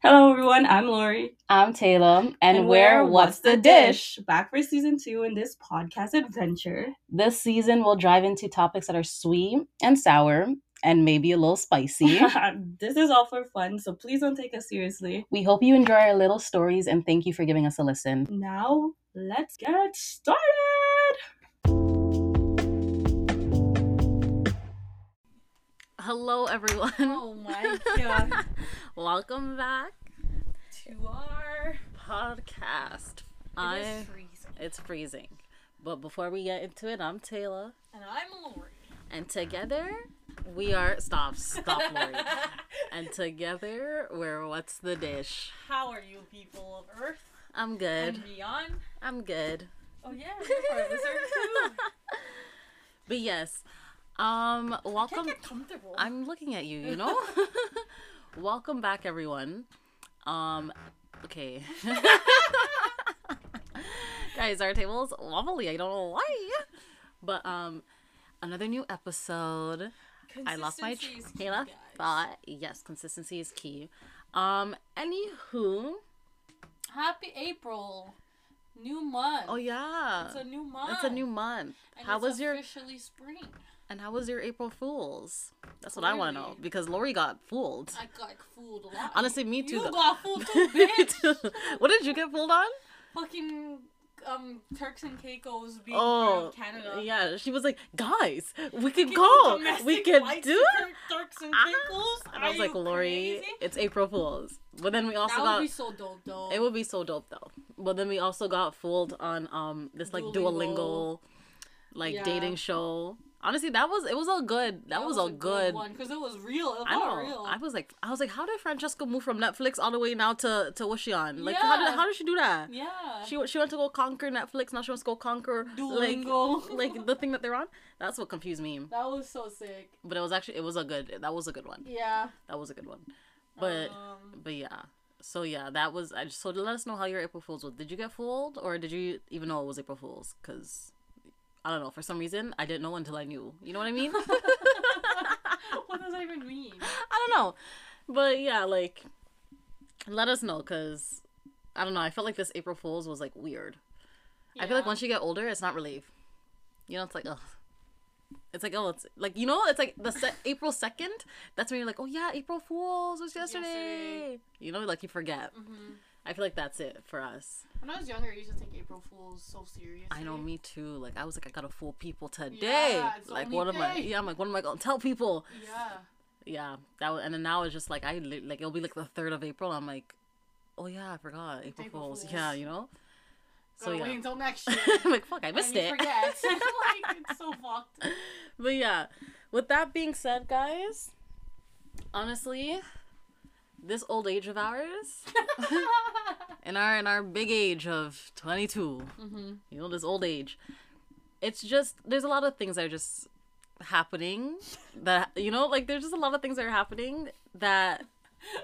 Hello, everyone. I'm Lori. I'm Taylor, and, we're What's the Dish? Back for season two in this podcast adventure. This season, we'll dive into topics that are sweet and sour and maybe a little spicy. this is all for fun, so please don't take us seriously. we hope you enjoy our little stories and thank you for giving us a listen. Now, let's get started. Hello, everyone. Oh my god. Welcome back, to our. podcast. It I is freezing. it's freezing, but before we get into it, I'm Taylor, And I'm Lori. and together we are stop stop Lori, and together we're What's the Dish? How are you, people of Earth I'm good. and beyond? I'm good. Oh, yeah, part of this Earth too. But yes, um, welcome. I'm looking at you. You know. welcome back, everyone. Um, okay. Guys, our table is wobbly. I don't know why, but um, another new episode. I lost my Consistency is key, train of thought. Yes, consistency is key. Um, anywho, Happy April. New month. oh yeah, It's a new month. it's a new month. And how was your officially spring? And how was your April Fools? That's what I want to know because Lori got fooled. I got fooled a lot. Honestly, me too. You though. got fooled too, bitch. what did you get fooled on? Fucking um Turks and Caicos being Oh, Canada. yeah. She was like, "Guys, we can go. We can do it." Turks and Ah. Caicos. And I was like, "Lori, crazy? it's April Fools." But then we also that got would be so dope, though. it would be so dope though. But then we also got fooled on um this like Duolingo, Duolingo. like Yeah. dating show. Honestly, that was it was a good that, was, a good. one because it was real. It I know. real. I was like, I was like, how did Francesca move from Netflix all the way now to to what's she on? Like, how did how did she do that? yeah. She she went to go conquer Netflix. Now she wants to go conquer Duolingo. like like the thing that they're on. That's what confused me. that was so sick. But it was actually it was a good that was a good one. Yeah. That was a good one. But um, but yeah. So yeah, that was I just so let us know how your April Fools was. Did you get fooled or did you even know it was April Fools? Because I don't know. For some reason, I didn't know until I knew. You know what I mean? what does that even mean? I don't know. But yeah, like let us know because I don't know. I felt like this April Fools was like weird. I feel like once you get older, it's not relief. You know, it's like ugh. It's like oh, it's like you know, it's like the se- April second. That's when you're like, oh yeah, April Fools was yesterday. Yesterday. You know, like you forget. Mhm. I feel like that's it for us. When I was younger, I used to take April Fools so seriously. I know me too. Like I was like, I gotta fool people today. Yeah, it's like only what am I? Yeah, I'm like, what am I gonna tell people? Yeah. Yeah, that was, and then now it's just like I like it'll be like the third of April. I'm like, oh yeah, I forgot April, April Fools. Fools. Yeah, you know. So yeah, wait until next year. I'm like fuck, I missed it. forget. like, it's so fucked. But yeah, with that being said, guys, honestly, this old age of ours, in our in our big age of 22, mm-hmm. you know, this old age, it's just there's a lot of things that are just happening that you know, like there's just a lot of things that are happening that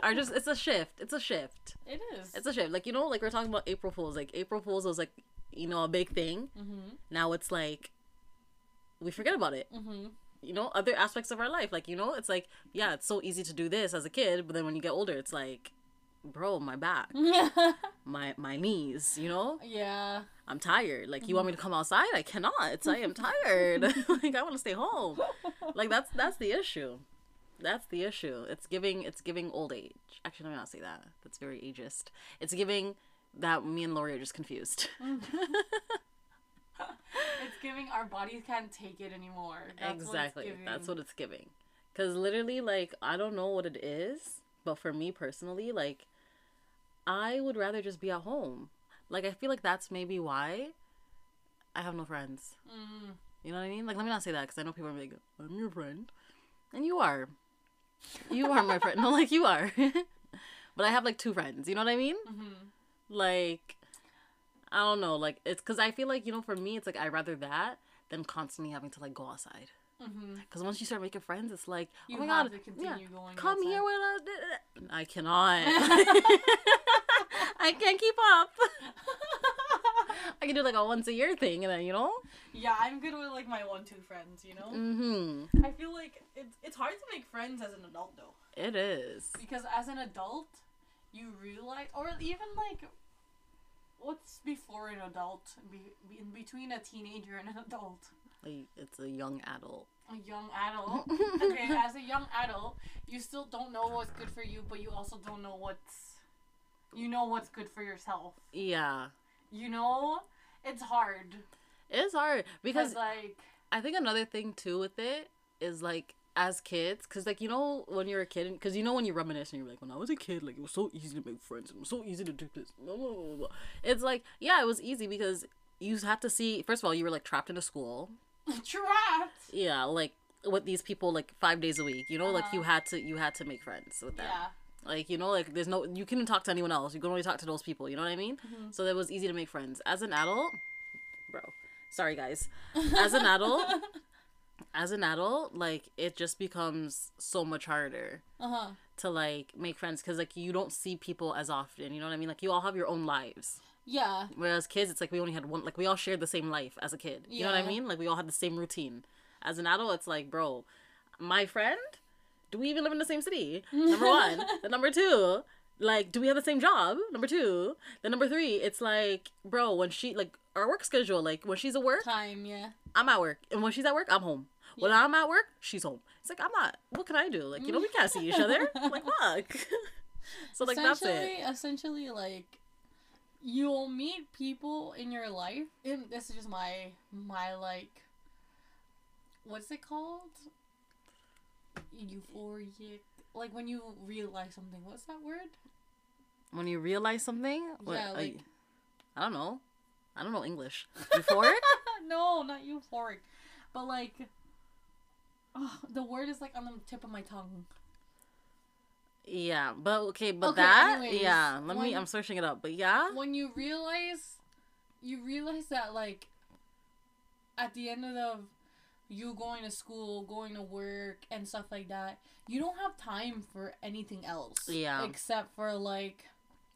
are just it's a shift. It's a shift. It is. It's a shift. Like you know, like we're talking about April Fools. Like April Fools was like you know a big thing. mm-hmm. Now it's like we forget about it Mm-hmm. You know other aspects of our life. Like you know it's like yeah it's so easy to do this as a kid but then when you get older it's like bro my back my my knees you know? Yeah. i'm tired. Like you want me to mm-hmm. come outside? I cannot. I am tired. Like i want to stay home. Like that's that's the issue. That's the issue. It's giving it's giving old age. Actually let me not say that. That's very ageist. It's giving that me and Lori are just confused mm-hmm. It's giving our bodies can't take it anymore. That's exactly. What that's what it's giving. Because literally like i don't know what it is but for me personally like i would rather just be at home. Like i feel like that's maybe why i have no friends. Mm. you know what i mean? Like let me not say that because i know people are like i'm your friend. And you are. You are my friend. No like you are. But i have like two friends. You know what i mean? Mm-hmm. like i don't know like it's because i feel like you know for me it's like i'd rather that than constantly having to like go outside Mm-hmm. Because once you start making friends, it's like, You oh my god, going. come outside. here with us. I cannot. I can't keep up. I can do like a once a year thing, and then you know. Yeah, I'm good with like my one two friends. You know. Mm-hmm. I feel like it's it's hard to make friends as an adult though, It is. because as an adult, you realize, or even like, what's before an adult, be, in between a teenager and an adult, Like it's a young adult. a young adult. okay, as a young adult, you still don't know what's good for you, but you also don't know what's, you know what's good for yourself. Yeah. You know, it's hard It's hard because like I think another thing too with it is like as kids, because like you know when you're a kid, because you know when you reminisce and you're like, when I was a kid, like it was so easy to make friends, it was so easy to do this. Blah, blah, blah, blah. It's like yeah, it was easy because you have to see. First of all, you were like trapped in a school. trapped. Yeah, like with these people like five days a week. You know, like Uh-huh. you had to you had to make friends with them. Yeah. Like you know, like there's no you couldn't talk to anyone else. You can only talk to those people. You know what I mean? Mhm. So it was easy to make friends. As an adult, bro. Sorry guys. As an adult, as an adult, like it just becomes so much harder uh huh. to like make friends because like you don't see people as often. You know what I mean? Like you all have your own lives. Yeah. Whereas kids, it's like we only had one. Like we all shared the same life as a kid. You know what I mean? Like we all had the same routine. As an adult, it's like, bro, my friend. Do we even live in the same city? Number one. then number two, like, do we have the same job? Number two. Then number three, it's like, bro, when she like our work schedule, like when she's at work, Time. Yeah. I'm at work, and when she's at work, I'm home. When Yeah. I'm at work, she's home. It's like I'm not. What can I do? Like you know, we can't see each other. like fuck. so like that's it. essentially, essentially, like you'll meet people in your life. And this is just my my like, what's it called? Euphoric. Like when you realize something. What's that word? When you realize something, what, Yeah, I- like- I don't know. I don't know English. Euphoric? no, not euphoric, but like. Oh, the word is like on the tip of my tongue. yeah, but okay, but Okay, that anyways, yeah. Let me. I'm searching it up, but yeah. when you realize you realize that like at the end of the you going to school going to work and stuff like that you don't have time for anything else Yeah. except for like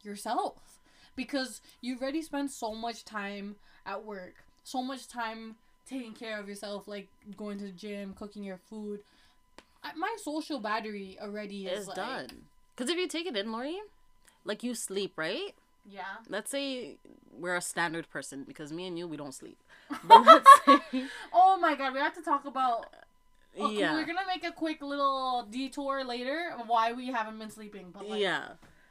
yourself because you already spend so much time at work so much time taking care of yourself like going to the gym cooking your food I- my social battery already is It's like, done. Because if you take it in, Lori, like you sleep, right? yeah Let's say we're a standard person because me and you we don't sleep. Say, Oh my god, we have to talk about. Okay, yeah, We're gonna make a quick little detour later why we haven't been sleeping. But like, yeah.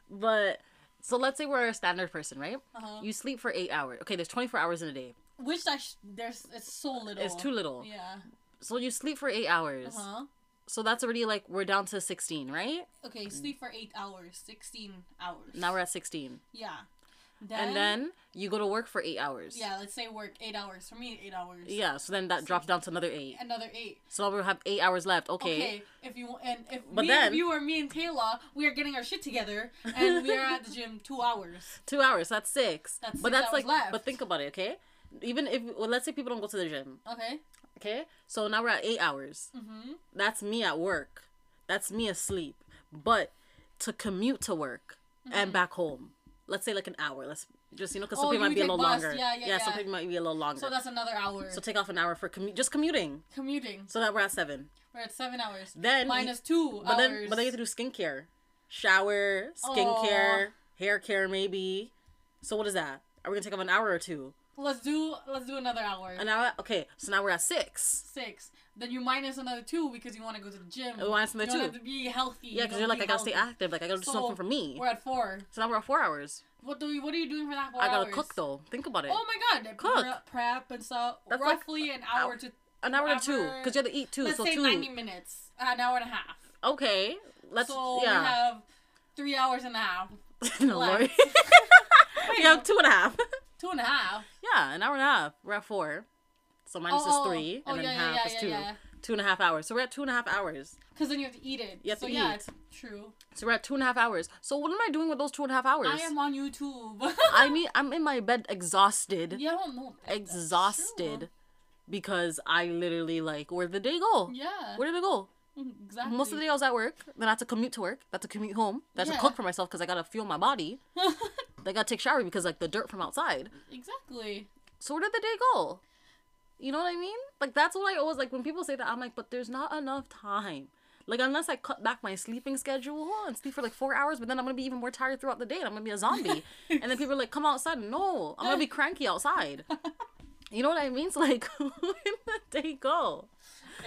But so let's say we're a standard person, right? uh-huh. You sleep for eight hours. Okay, there's 24 hours in a day. Which I sh- there's it's so little. It's too little. Yeah. So you sleep for eight hours. Uh huh. So that's already like we're down to 16, right? Okay, sleep for eight hours, sixteen hours. Now we're at 16. Yeah. Then, and then you go to work for eight hours. yeah, let's say work eight hours. For me, eight hours. Yeah, so then that drops down to another eight. Another eight. So now we have eight hours left. Okay. Okay. If you and if But me, then- if you or me and Taylor, we are getting our shit together, and we are at the gym two hours. Two hours. That's six. That's but six that's like. left. But think about it, okay? Even if well, let's say people don't go to the gym, Okay. okay? So now we're at eight hours. Mhm. That's me at work. That's me asleep. But to commute to work and back home, let's say like an hour. Let's just you know because some Mm-hmm. Oh, people might be a little bus. longer. Yeah, yeah, some yeah. people might be a little longer. So that's another hour. So take off an hour for commu- just commuting. Commuting. So that we're at seven. We're at seven hours. Then minus two But hours. then, but then you have to do skincare, shower, skincare, hair care, maybe. So what is that? Are we gonna take up an hour or two? Let's do let's do another hour. An hour? Okay, so now we're at six. Six. Then you minus another two because you want to go to the gym. Oh, minus another you two. have to be healthy. Yeah, because you you're like, be I gotta stay active. Like I gotta do So, something for me. We're at four. So now we're at four hours. What do you What are you doing for that four I gotta hours? cook though. Think about it. Oh my god! Cook. Prep, and stuff. That's like Roughly an hour to An hour to two, because you have to eat two. let's so say two. ninety minutes. An hour and a half. Okay, let's. so we have three hours and a half. no, Lori. we have two and a half. Two and a half. yeah, an hour and a half. We're at four. So minus oh, is three, oh, and then yeah, half yeah, is two. yeah. Two and a half hours. So we're at two and a half hours. Because then you have to eat it. You have so to yeah, eat. it's true. So we're at two and a half hours. So what am I doing with those two and a half hours? I am on YouTube. I mean, I'm in my bed exhausted, yeah, I don't know. that's exhausted, because I literally like where did the day go? Yeah. Where did it go? Exactly. Most of the day I was at work. Then I had to commute to work. Then I had to commute home. Then I had Yeah. to cook for myself because I gotta fuel my body. then I gotta take shower because like the dirt from outside. exactly. So where did the day go? You know what I mean? Like that's what I always like when people say that. I'm like, but there's not enough time. Like unless I cut back my sleeping schedule and sleep for like four hours, but then I'm gonna be even more tired throughout the day and I'm gonna be a zombie. and then people are like, come outside. No, I'm gonna be cranky outside. You know what I mean? So like when the day go?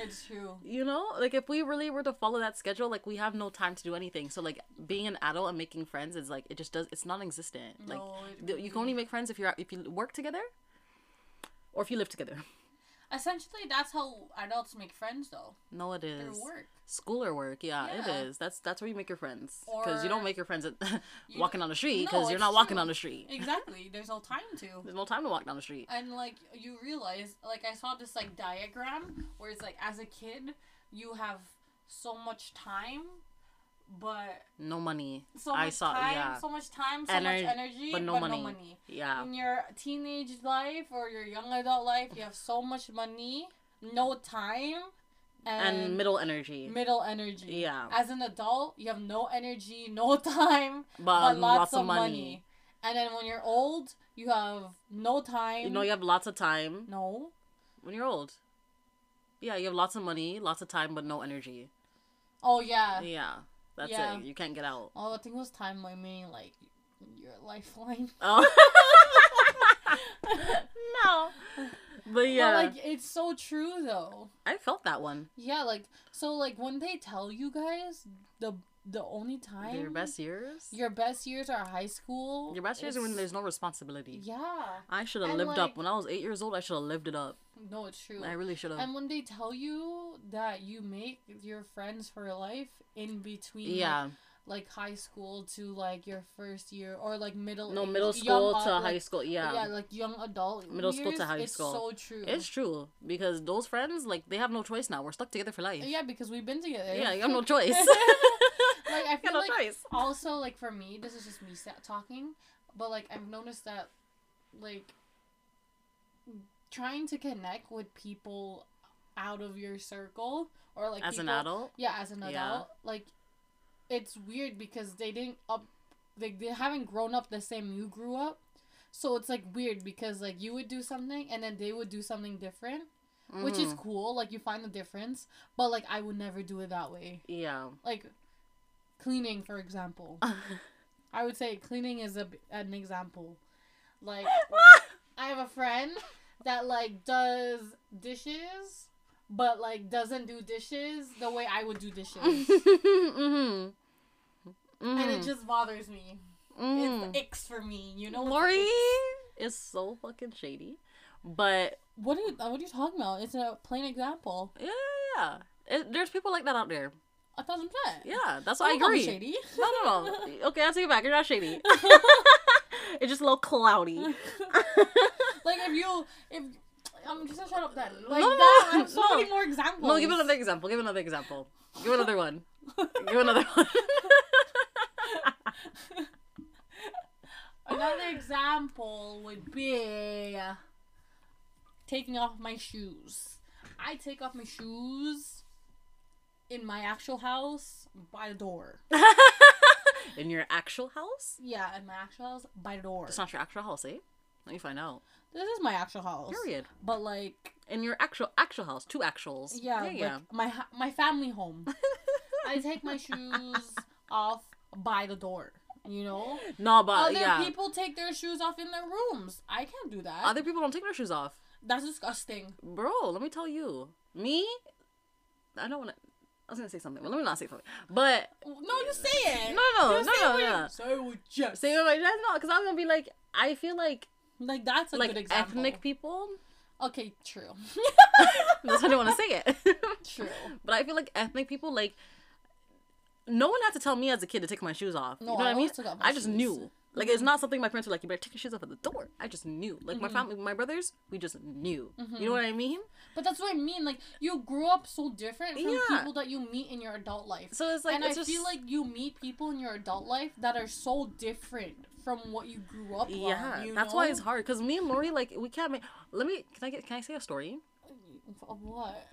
It's true. You know? Like if we really were to follow that schedule, like we have no time to do anything. So like being an adult and making friends is like it just does it's non existent. Like No, it th- you can only make friends if you're if you work together or if you live together. Essentially, that's how adults make friends, though. No, it is Through work. School or work, yeah, Yeah. it is. That's that's where you make your friends. Because you don't make your friends at walking on the street No, because you're it's not walking true. on the street. Exactly. There's no time to. There's no time to walk down the street. And like you realize, like I saw this like diagram where it's like as a kid you have so much time, but No money. so I much saw- time, yeah. so much time, so Ener- much energy, but no money. Yeah. In your teenage life or your young adult life, you have so much money, no time, and, And middle energy. middle energy. Yeah. As an adult, you have no energy, no time, But, but um, lots, of money. And then when you're old, you have no time. You know you have lots of time no. when you're old. Yeah, you have lots of money, lots of time, but no energy. Oh yeah. Yeah. That's Yeah. it. You can't get out. Oh, I think it was time I mean like your lifeline. Oh. no. But yeah. But like it's so true though. I felt that one. Yeah, like so like when they tell you guys the the only time Your best years? your best years are high school. Your best years are when there's no responsibility. Yeah. I should have lived like- up. When I was eight years old, I should have lived it up. No, it's true. I really should have. and when they tell you that you make your friends for life in between like, Yeah. like, high school to like your first year or like middle No, age- middle young school ad- to like, high school. Yeah. yeah like young adult Middle school to years, high it's school. so true It's true. Because those friends, like, they have no choice now. We're stuck together for life. yeah because we've been together Yeah, you have no choice. like i feel no like choice. also like for me this is just me talking but like i've noticed that like trying to connect with people out of your circle or like As an adult, yeah as an adult. Yeah. like it's weird because they didn't up like they haven't grown up the same you grew up. So it's like weird because like you would do something and then they would do something different which is Mhm. cool. Like you find the difference. But like i would never do it that way. Yeah. like cleaning for example. I would say cleaning is a, an example. Like i have a friend that like does dishes but like doesn't do dishes the way i would do dishes mm-hmm. and it just bothers me mm. it's icks for me you know Lori is so fucking shady. But what are you what are you talking about it's a plain example yeah, yeah. It, there's people like that out there. a thousand percent Yeah, that's why I agree. shady No, no, no. Okay, I'll take it back. You're not shady. it's just a little cloudy. like if you if I'm just gonna shut up then. Like No, no, that, I have so no. many more examples. No, give another example. Give another example. Give another one. Give another one. Another example would be taking off my shoes. I take off my shoes in my actual house by the door. In your actual house? Yeah, in my actual house by the door. It's not your actual house, eh? Let me find out. This is my actual house. Period. But like, In your actual actual house, two actuals. yeah, yeah. like my my family home. I take my shoes off by the door. You know. No, but Other yeah. people take their shoes off in their rooms. I can't do that. Other people don't take their shoes off. That's disgusting. Bro, let me tell you. Me, I don't want to. I was gonna say something, but let me not say something. But No, you say it. no, no, You no, say no, what you- Say it with chest. Say it like that, no, because I was gonna be like, I feel like Like that's a like good example. ethnic people. Okay, true. That's why I didn't want to say it. true. But I feel like ethnic people, like, no one had to tell me as a kid to take my shoes off. No, you know I what I mean? took off my I just shoes. knew. Like, it's not something my parents were like, you better take your shoes off at the door. I just knew. Like, my Mhm. family, my brothers, we just knew. You Mhm. know what I mean? But that's what I mean. Like you grew up so different from Yeah. people that you meet in your adult life. So it's like, and it's I just, feel like you meet people in your adult life that are so different from what you grew up yeah, on. You that's know? why it's hard. Because me and Lori, like, we can't make. Let me, can I get, can I say a story? Of what?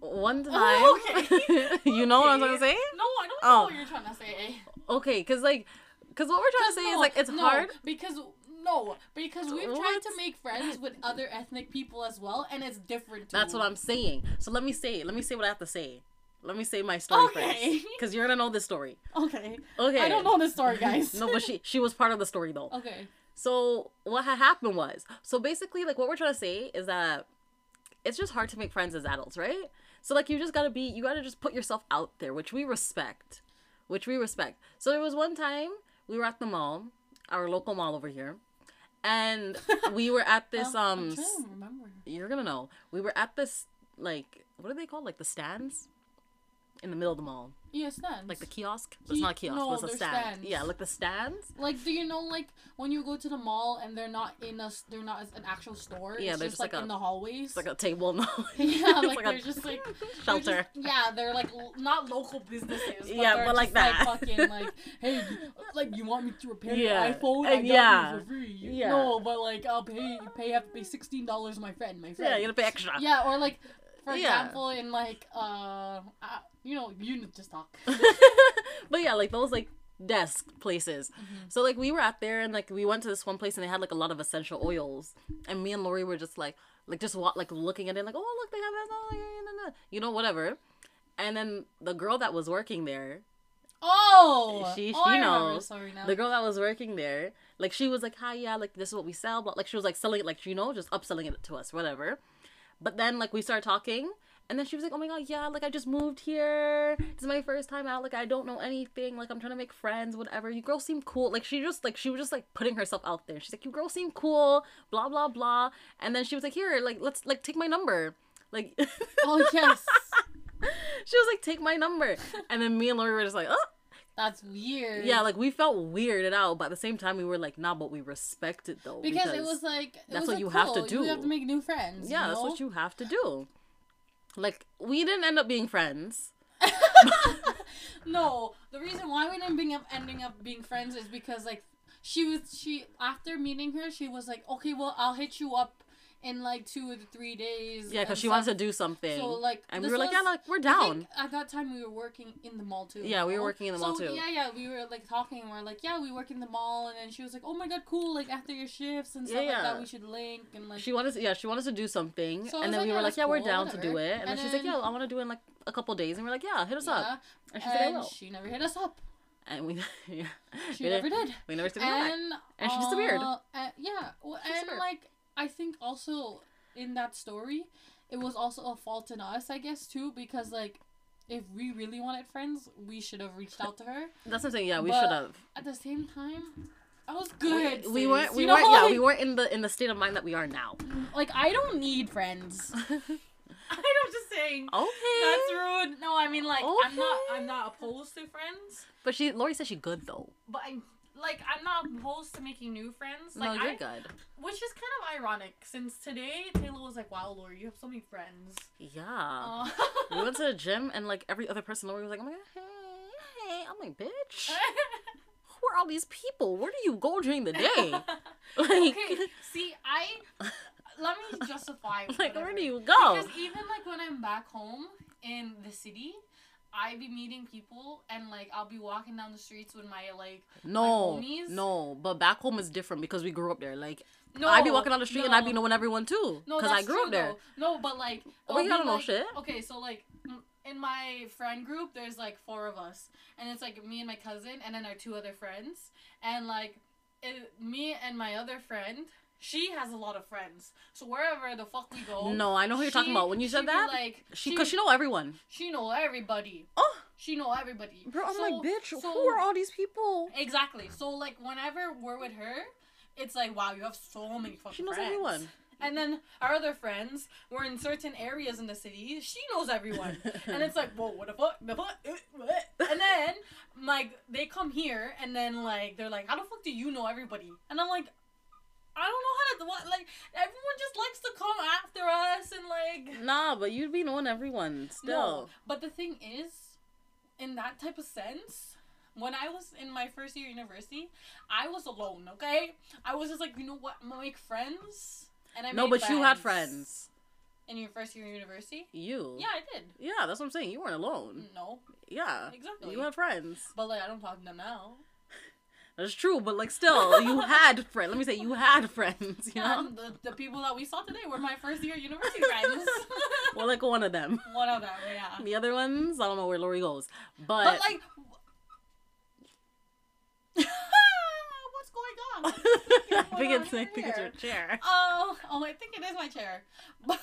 One time, Oh, okay. you know what I'm trying to say? No, I don't know Oh. what you're trying to say. Okay, because like, because what we're trying to say is like it's no, hard. because no, because we've tried to make friends with other ethnic people as well, and it's different. Too. That's what I'm saying. So let me say, let me say what I have to say. Let me say my story Okay. first, because you're gonna know this story. Okay. Okay. I don't know this story, guys. no, but she she was part of the story though. Okay. So what had happened was, so basically, like what we're trying to say is that it's just hard to make friends as adults, right? So like you just gotta be, you gotta just put yourself out there, which we respect, which we respect. So there was one time we were at the mall, our local mall over here, and we were at this Uh, um. I'm trying to remember. You're gonna know. We were at this like what are they called? Like the stands in the middle of the mall, Yeah, stands. like the kiosk. It's not a kiosk. no, it's a stand. stands. Yeah, like the stands. Like, do you know, like, when you go to the mall and they're not in a they're not an actual store. Yeah, it's they're just, just like, like a- in the hallways. It's like a table. No. yeah, It's like, they're just like shelter. just- yeah, they're like l- not local businesses. But Yeah, but like that. fucking like, hey, you- like you want me to repair Yeah, your iPhone? I got yeah, for free. yeah. No, but like I'll pay. You pay. Have to pay sixteen dollars, my friend. My friend. Yeah, you gotta pay extra. Yeah, or like, for Yeah. example, in like uh, uh you know, you just talk. but yeah, like those like desk places. Mm-hmm. So like we were out there and like we went to this one place and they had like a lot of essential oils, and me and Lori were just like like just wa- like looking at it like oh look they have that oh, you know whatever, and then the girl that was working there, Oh, She- oh, she remember knows. the the girl that was working there, like she was like hi yeah like this is what we sell, but like she was like selling it like you know just upselling it to us whatever, but then like we started talking. And then she was like, "Oh my god, yeah, like I just moved here. This is my first time out. Like I don't know anything. Like I'm trying to make friends, whatever. You girls seem cool. Like she just like she was just like putting herself out there. She's like, you girls seem cool. Blah blah blah. And then she was like, here, like let's like take my number. Like oh yes, she was like, take my number. And then me and Lori were just like, oh that's weird. yeah, like we felt weirded out, but at the same time we were like, nah, but we respect it though because, it was like it that's was, what like, you have to do. You have to make new friends. yeah, you that's what you have to do. Like we didn't end up being friends. No, the reason why we didn't bring up ending up being friends is because like she was she after meeting her she was like okay well I'll hit you up in like two or three days. Yeah, because she stuff." wants to do something. So like, and we were like, yeah, like we're down. at that time we were working in the mall too. Yeah, we were working in the mall, So, too. Yeah, yeah, we were like talking and we're like, yeah, we work in the mall, and then she was like, oh my god, cool, like after your shifts and stuff Yeah, like that, we should link and like. She wanted to, yeah, she wanted to do something, So and then like, we yeah, were like, yeah, we're cool, down to do it, and, then And she's like, yeah, I want to do it in like a couple days, and we're like, yeah, hit us yeah, up, and she said, I and will, she never hit us up. and we, yeah, She we never didn't- did. we never did back. And And she's just weird. uh, uh, yeah, well, and weird. like I think also in that story, it was also a fault in us, I guess too, because like if we really wanted friends, we should have reached out to her. That's what I'm saying. Yeah, we should have. At the same time, I was good. We sis, weren't. We you weren't. Yeah, like- we weren't in the in the state of mind that we are now. Like I don't need friends. I don't just saying. okay. That's rude. No, I mean like I'm not. I'm not opposed to friends, But she, Lori says she good though. but I'm like I'm not opposed to making new friends. No, Like you're I, good. which is kind of ironic since today Taylor was like, "Wow, Lori, you have so many friends." Yeah. Uh, we went to the gym and like every other person, Lori was like, "Oh my god, hey, hey." I'm like, bitch. Who are all these people? Where do you go during the day? Like, okay, see, I let me justify. like where do you go? Because even like when I'm back home in the city, I be meeting people and like I'll be walking down the streets with my like No, homies? no, but back home is different because we grew up there. Like no. I be walking down the street and I be knowing everyone too, No, because that's I grew true, up there. Though. No, but like, Oh, you be, know like- shit. Okay, so like in my friend group, there's like four of us, and it's like me and my cousin, and then our two other friends, and like it, me and my other friend. She has a lot of friends, so wherever the fuck we go. No, I know who you're talking about. When you said that, like she because she know everyone. she know everybody. Oh, She know everybody. bro, I'm So- like, bitch, so- who are all these people? Exactly. So like whenever we're with her, it's like wow, you have so many fucking She knows friends. everyone. And then our other friends were in certain areas in the city. She knows everyone, and it's like, whoa, what the fuck, the fuck, Uh, what? And then like they come here, and then like they're like, how the fuck do you know everybody? And I'm like, I don't know how to what like everyone just likes to come after us and like Nah, but you'd be knowing everyone still. no. But the thing is, in that type of sense, when I was in my first year university, I was alone. Okay, I was just like, you know what, I'm gonna make friends, and I No, but you had friends. in your first year of university. You. Yeah, I did. Yeah, that's what I'm saying. You weren't alone. No, Yeah. exactly. You had friends. but like, I don't talk to them now. That's true, but like still, you had friends. Let me say, you had friends. You know, the, the people that we saw today were my first year university friends. well, like one of them. One of them, yeah. The other ones, I don't know where Lori goes, but, But like, what's going on? What's I think it's like think it's your chair. Oh, oh, I think it is my chair. But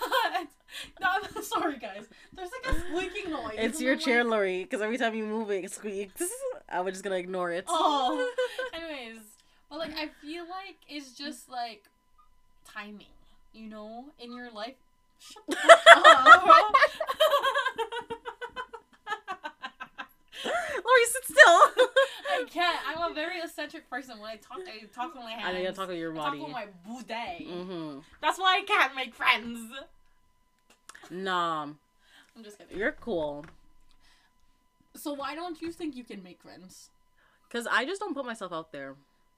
no, I'm sorry, guys. There's like a squeaking noise. It's your I'm chair, like- Lori, because every time you move it, it squeaks. I was just gonna ignore it. Oh. Anyways, but like I feel like it's just like timing, you know, in your life. Shut the fuck up. Lori, sit still. I can't. I'm a very eccentric person. When I talk, I talk with my hands. I know you talk with your I talk body. with my boudet. Mm-hmm. That's why I can't make friends. Nah, I'm just kidding. you're cool. So why don't you think you can make friends? Cause I just don't put myself out there.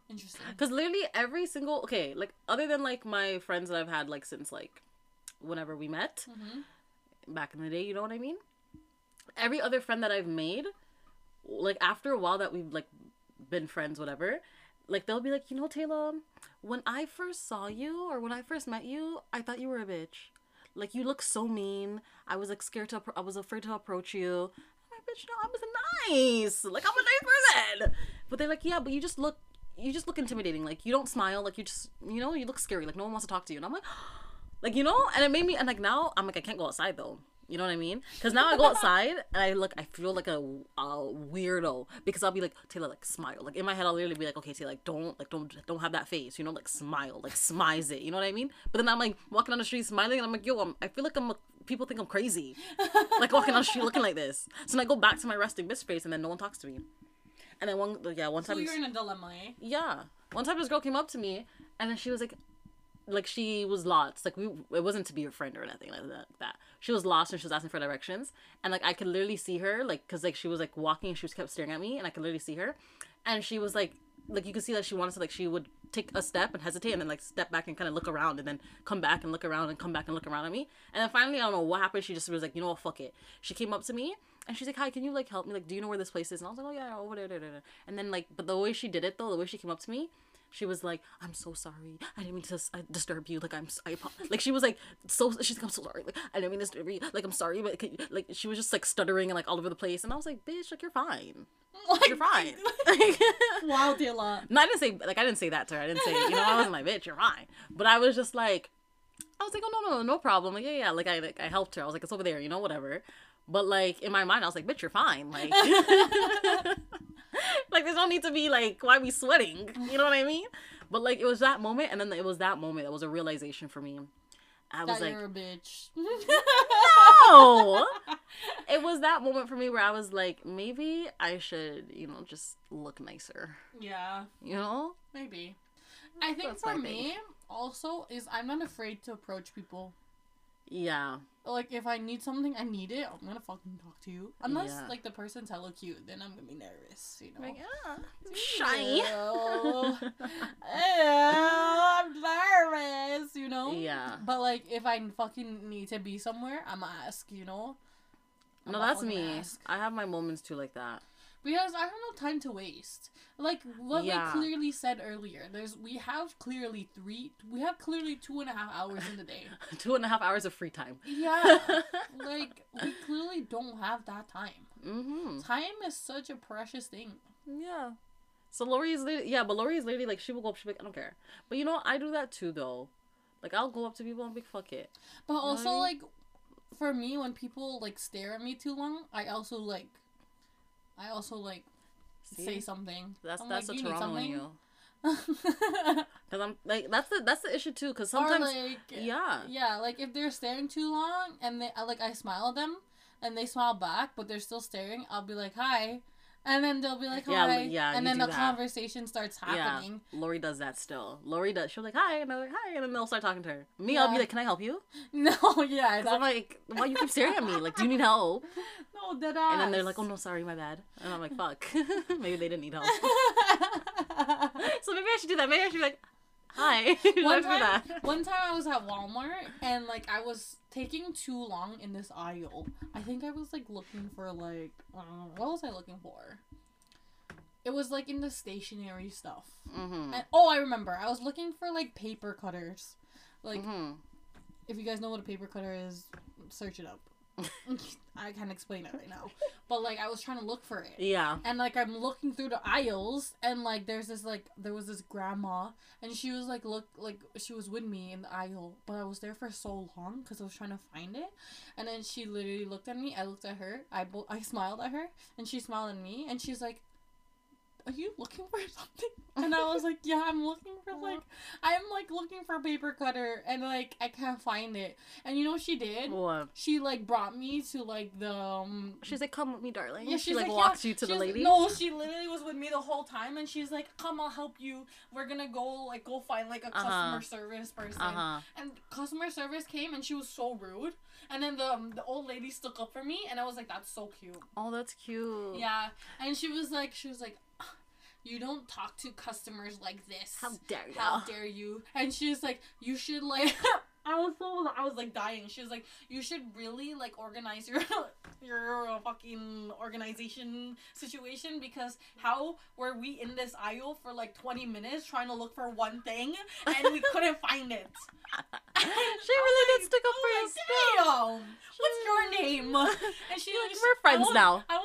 Interesting. Cause literally every single okay, like other than like my friends that I've had like since like whenever we met hmm back in the day, you know what I mean? Every other friend that I've made, like after a while that we've like been friends, whatever, like they'll be like, you know, Taylor, when I first saw you or when I first met you, I thought you were a bitch. Like you look so mean. I was like scared to. I was afraid to approach you. I'm bitch, no, I was nice. Like I'm a nice person. But they're like, yeah, but you just look. You just look intimidating. Like you don't smile. Like you just, you know, you look scary. Like no one wants to talk to you. And I'm like, like you know, and it made me. And like now, I'm like, I can't go outside though. You know what I mean? Because now I go outside and I look, I feel like a, a weirdo because I'll be like Taylor, like smile. Like in my head, I'll literally be like, okay, Taylor, like don't, like don't, don't have that face. You know, like smile, like smize it. You know what I mean? But then I'm like walking down the street smiling, and I'm like, yo, I'm, I feel like I'm. A, people think I'm crazy, like walking down the street looking like this. So then I go back to my resting bitch face, and then no one talks to me. And then one, yeah, one So time, you're in a dilemma, eh? yeah, one time this girl came up to me, and then she was like, like she was lost. Like we, it wasn't to be a friend or anything like that. She was lost and she was asking for directions, and like I could literally see her, like, cause like she was like walking, and she was kept staring at me, and I could literally see her, and she was like, like you could see that she wanted to, like she would take a step and hesitate, and then like step back and kind of look around, and then come back and look around and come back and look around at me, and then finally I don't know what happened. She just was like, you know what, fuck it. She came up to me. And she's like, "Hi, can you like help me? Like, do you know where this place is?" And I was like, "Oh yeah, over there, there, there." there." And then like, but the way she did it though, the way she came up to me, she was like, "I'm so sorry. I didn't mean to uh, disturb you. Like I'm, I apo-" like she was like so. She's like, I'm so sorry. Like I didn't mean to disturb you. Like I'm sorry, but could you-" like she was just like stuttering and like all over the place. And I was like, "Bitch, like you're fine. Like, You're fine." wow, lot." no, I didn't say like I didn't say that to her. I didn't say you know I wasn't like, "Bitch, you're fine." But I was just like, I was like, "Oh no, no, no problem." Like yeah, yeah. Like I like I helped her. I was like, "It's over there. You know, whatever." But like in my mind, I was like, "Bitch, you're fine." Like. like there's no need to be like why we sweating you know what i mean but like it was that moment and then it was that moment that was a realization for me i was That like you're a bitch. no it was that moment for me where i was like maybe i should you know just look nicer yeah, you know maybe. I think That's for me, thing. also, is I'm not afraid to approach people. yeah Like, if I need something, I need it, I'm gonna fucking talk to you. Unless, Yeah. like, the person's hella cute, then I'm gonna be nervous, you know? like ah, shy Ew, I'm nervous, you know? Yeah. But, like, if I fucking need to be somewhere, I'm gonna ask, you know? I'm no that's me ask. i have my moments too like that Because I have no time to waste. Like what Yeah. we clearly said earlier, there's we have clearly three we have clearly two and a half hours in the day. two and a half hours of free time Yeah. like we clearly don't have that time. mm-hmm Time is such a precious thing. Yeah. So Lori is literally, yeah, but Lori is literally like she will go up, she'll be like, I don't care. But you know, I do that too though. Like I'll go up to people and be like, fuck it. But I also mean? like for me when people like stare at me too long, I also like I also like See? say something. That's I'm that's like, the "You need Toronto in you. Cause I'm like that's the that's the issue too. Cause or sometimes like yeah. Yeah, like if they're staring too long and they I like I smile at them and they smile back, but they're still staring, I'll be like hi, and then they'll be like hi, yeah, and then the that. conversation starts happening. Yeah, Lori does that still. Lori does. She'll be like hi, and they're like hi, and then they'll start talking to her. Me, I'll be like, can I help you? No, yeah, Cause I'm like, why you keep staring at me? Like, do you need help? no, that And then they're like, oh no, sorry, my bad. And I'm like, fuck, maybe they didn't need help. so maybe I should do that. Maybe I should be like, hi. One have to do time, that? one time I was at Walmart and like I was taking too long in this aisle. I think I was like looking for like know, what was I looking for? it was like in the stationery stuff. Mm-hmm. And oh, I remember. I was looking for like paper cutters. Like mm-hmm. if you guys know what a paper cutter is, search it up. I can't explain it right now. But like I was trying to look for it. Yeah. And like I'm looking through the aisles and like there's this like there was this grandma and she was like look like she was with me in the aisle but I was there for so long because I was trying to find it and then she literally looked at me I looked at her I bo- I smiled at her and she smiled at me and she's like are you looking for something and I was like yeah I'm looking for like I'm like looking for a paper cutter and like I can't find it and you know what she did What? she like brought me to like the um, She's like, "Come with me, darling." yeah, she like, like, walks yeah. you to the She's- lady. No, she literally was with me the whole time, and she's like, "Come, I'll help you. We're gonna go like go find like a Uh-huh. customer service person." Uh huh. And customer service came, and she was so rude. And then the um, the old lady stuck up for me, and I was like, "That's so cute." Oh, that's cute. Yeah, and she was like, she was like, "You don't talk to customers like this. How dare you? How dare you?" And she was like, "You should like." I was so I was like dying. She was like, "You should really like organize your your fucking organization situation because how were we in this aisle for like twenty minutes trying to look for one thing and we couldn't find it." she really did stick up for I you. was "Damn, what's your name?" And she Like, like, we're friends I won't- now. I won't say her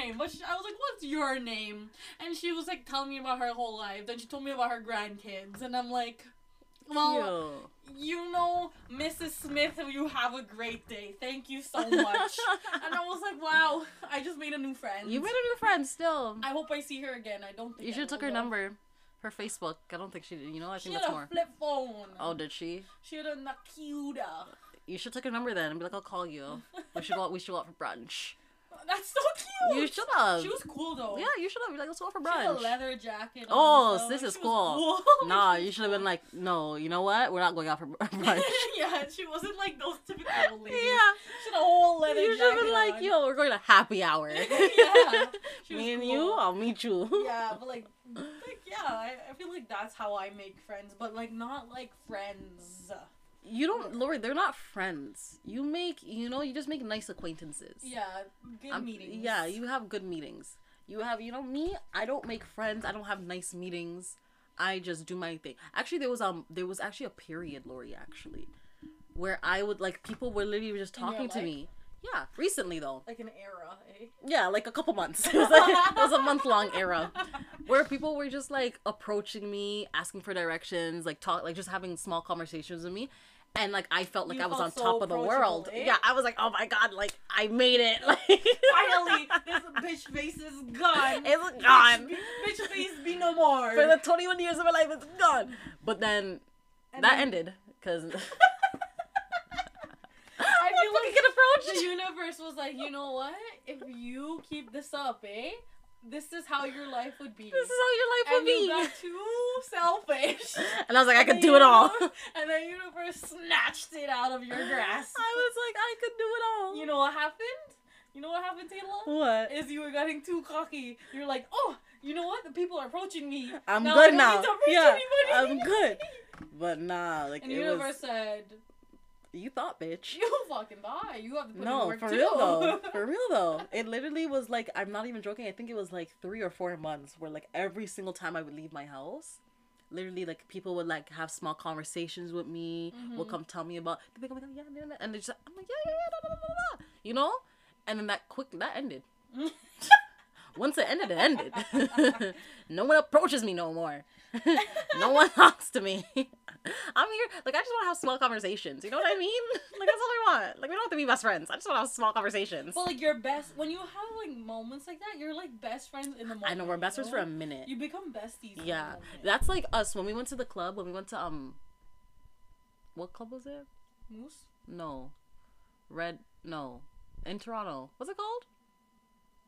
name, but she, I was like, "What's your name?" And she was like telling me about her whole life. Then she told me about her grandkids, and I'm like, "Well, you know, Mrs. Smith, you have a great day. Thank you so much." and I was like, "Wow, I just made a new friend." You made a new friend still. I hope I see her again. I don't think You should have took her though. number. Her Facebook. I don't think she did. You know, I She think had that's a more. flip phone. Oh, did she? She had a Nakuda. You should take her number then and be like, I'll call you. We should go. Out, we should go out for brunch. That's so cute. You should have. She was cool though. Yeah, you should have. Like, let's go out for brunch. She had a leather jacket. Oh, this is She was cool. Nah, you should have been like, no. You know what? We're not going out for brunch. yeah, she wasn't like those typical old ladies. yeah. She had a whole leather jacket. You should have been like, on. yo, we're going to happy hour. Yeah, she was Me and cool. you, I'll meet you. Yeah, but like, like yeah, I, I feel like that's how I make friends, but like not like friends. You don't, Lori. They're not friends. You make, you know, you just make nice acquaintances. Yeah, good I'm- meetings. Yeah, you have good meetings. You have, you know, me. I don't make friends. I don't have nice meetings. I just do my thing. Actually, there was um, there was actually a period, Lori, actually, where I would like people were literally just talking to me. Yeah, recently though. like an era, eh? Yeah, like a couple months. It was, like, it was a month long era where people were just like approaching me, asking for directions, like talk, like just having small conversations with me. And like I felt like You I was on so top of the world. eh? Yeah, I was like, oh my god, like I made it. Like Finally, this bitch face is gone. It's gone. Bitch, bitch face be no more. For the 21 years of my life, it's gone. But then And that then- ended because I feel like the universe was like, you know what? If you keep this up, eh? This is how your life would be. This is how your life would and be. you got too selfish. and I was like, I could do it all. And the universe snatched it out of your grasp. I was like, I could do it all. You know what happened? You know what happened, Taylor? what? Is you were getting too cocky. You're like, oh, you know what? The people are approaching me. I'm Now good now. need to approach Yeah, anybody. I'm good. But nah, like And the universe was. said, You thought, bitch. you fucking die. You have to put in No, work for too. real though. For real though. It literally was like I'm not even joking. I think it was like three or four months where like every single time I would leave my house, literally like people would like have small conversations with me. Will Mhm. come tell me about. They'd be like, oh yeah, yeah, yeah," and they just I'm like yeah yeah yeah, da," you know. And then that quick that ended. Once it ended, it ended. no one approaches me no more. no one talks to me. I'm here, like I just want to have small conversations. You know what I mean? Like that's all I want. Like we don't have to be best friends. I just want to have small conversations. But like your best when you have like moments like that, you're like best friends in the moment. I know we're best friends for a minute. You become besties. Yeah, that's like us when we went to the club. When we went to um, what club was it? Moose. No, Red. No, in Toronto. What's it called?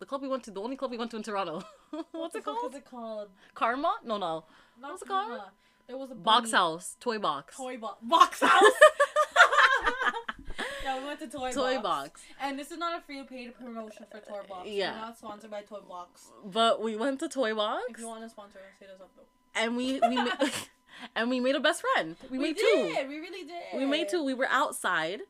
The club we went to. The only club we went to in Toronto. What What's the it called? Is it called? Karma? No, no. Not What's it called? There was a Box House. Toy Box. Toy box. Box house. yeah, we went to Toy, Toy box. Box. And this is not a free paid promotion for Toy Box. Yeah. We're not sponsored by Toy Box. But we went to Toy Box. If you want to sponsor us, hit us up though. and we we ma- and we made a best friend. We, made two. We really did. We made two. We were outside,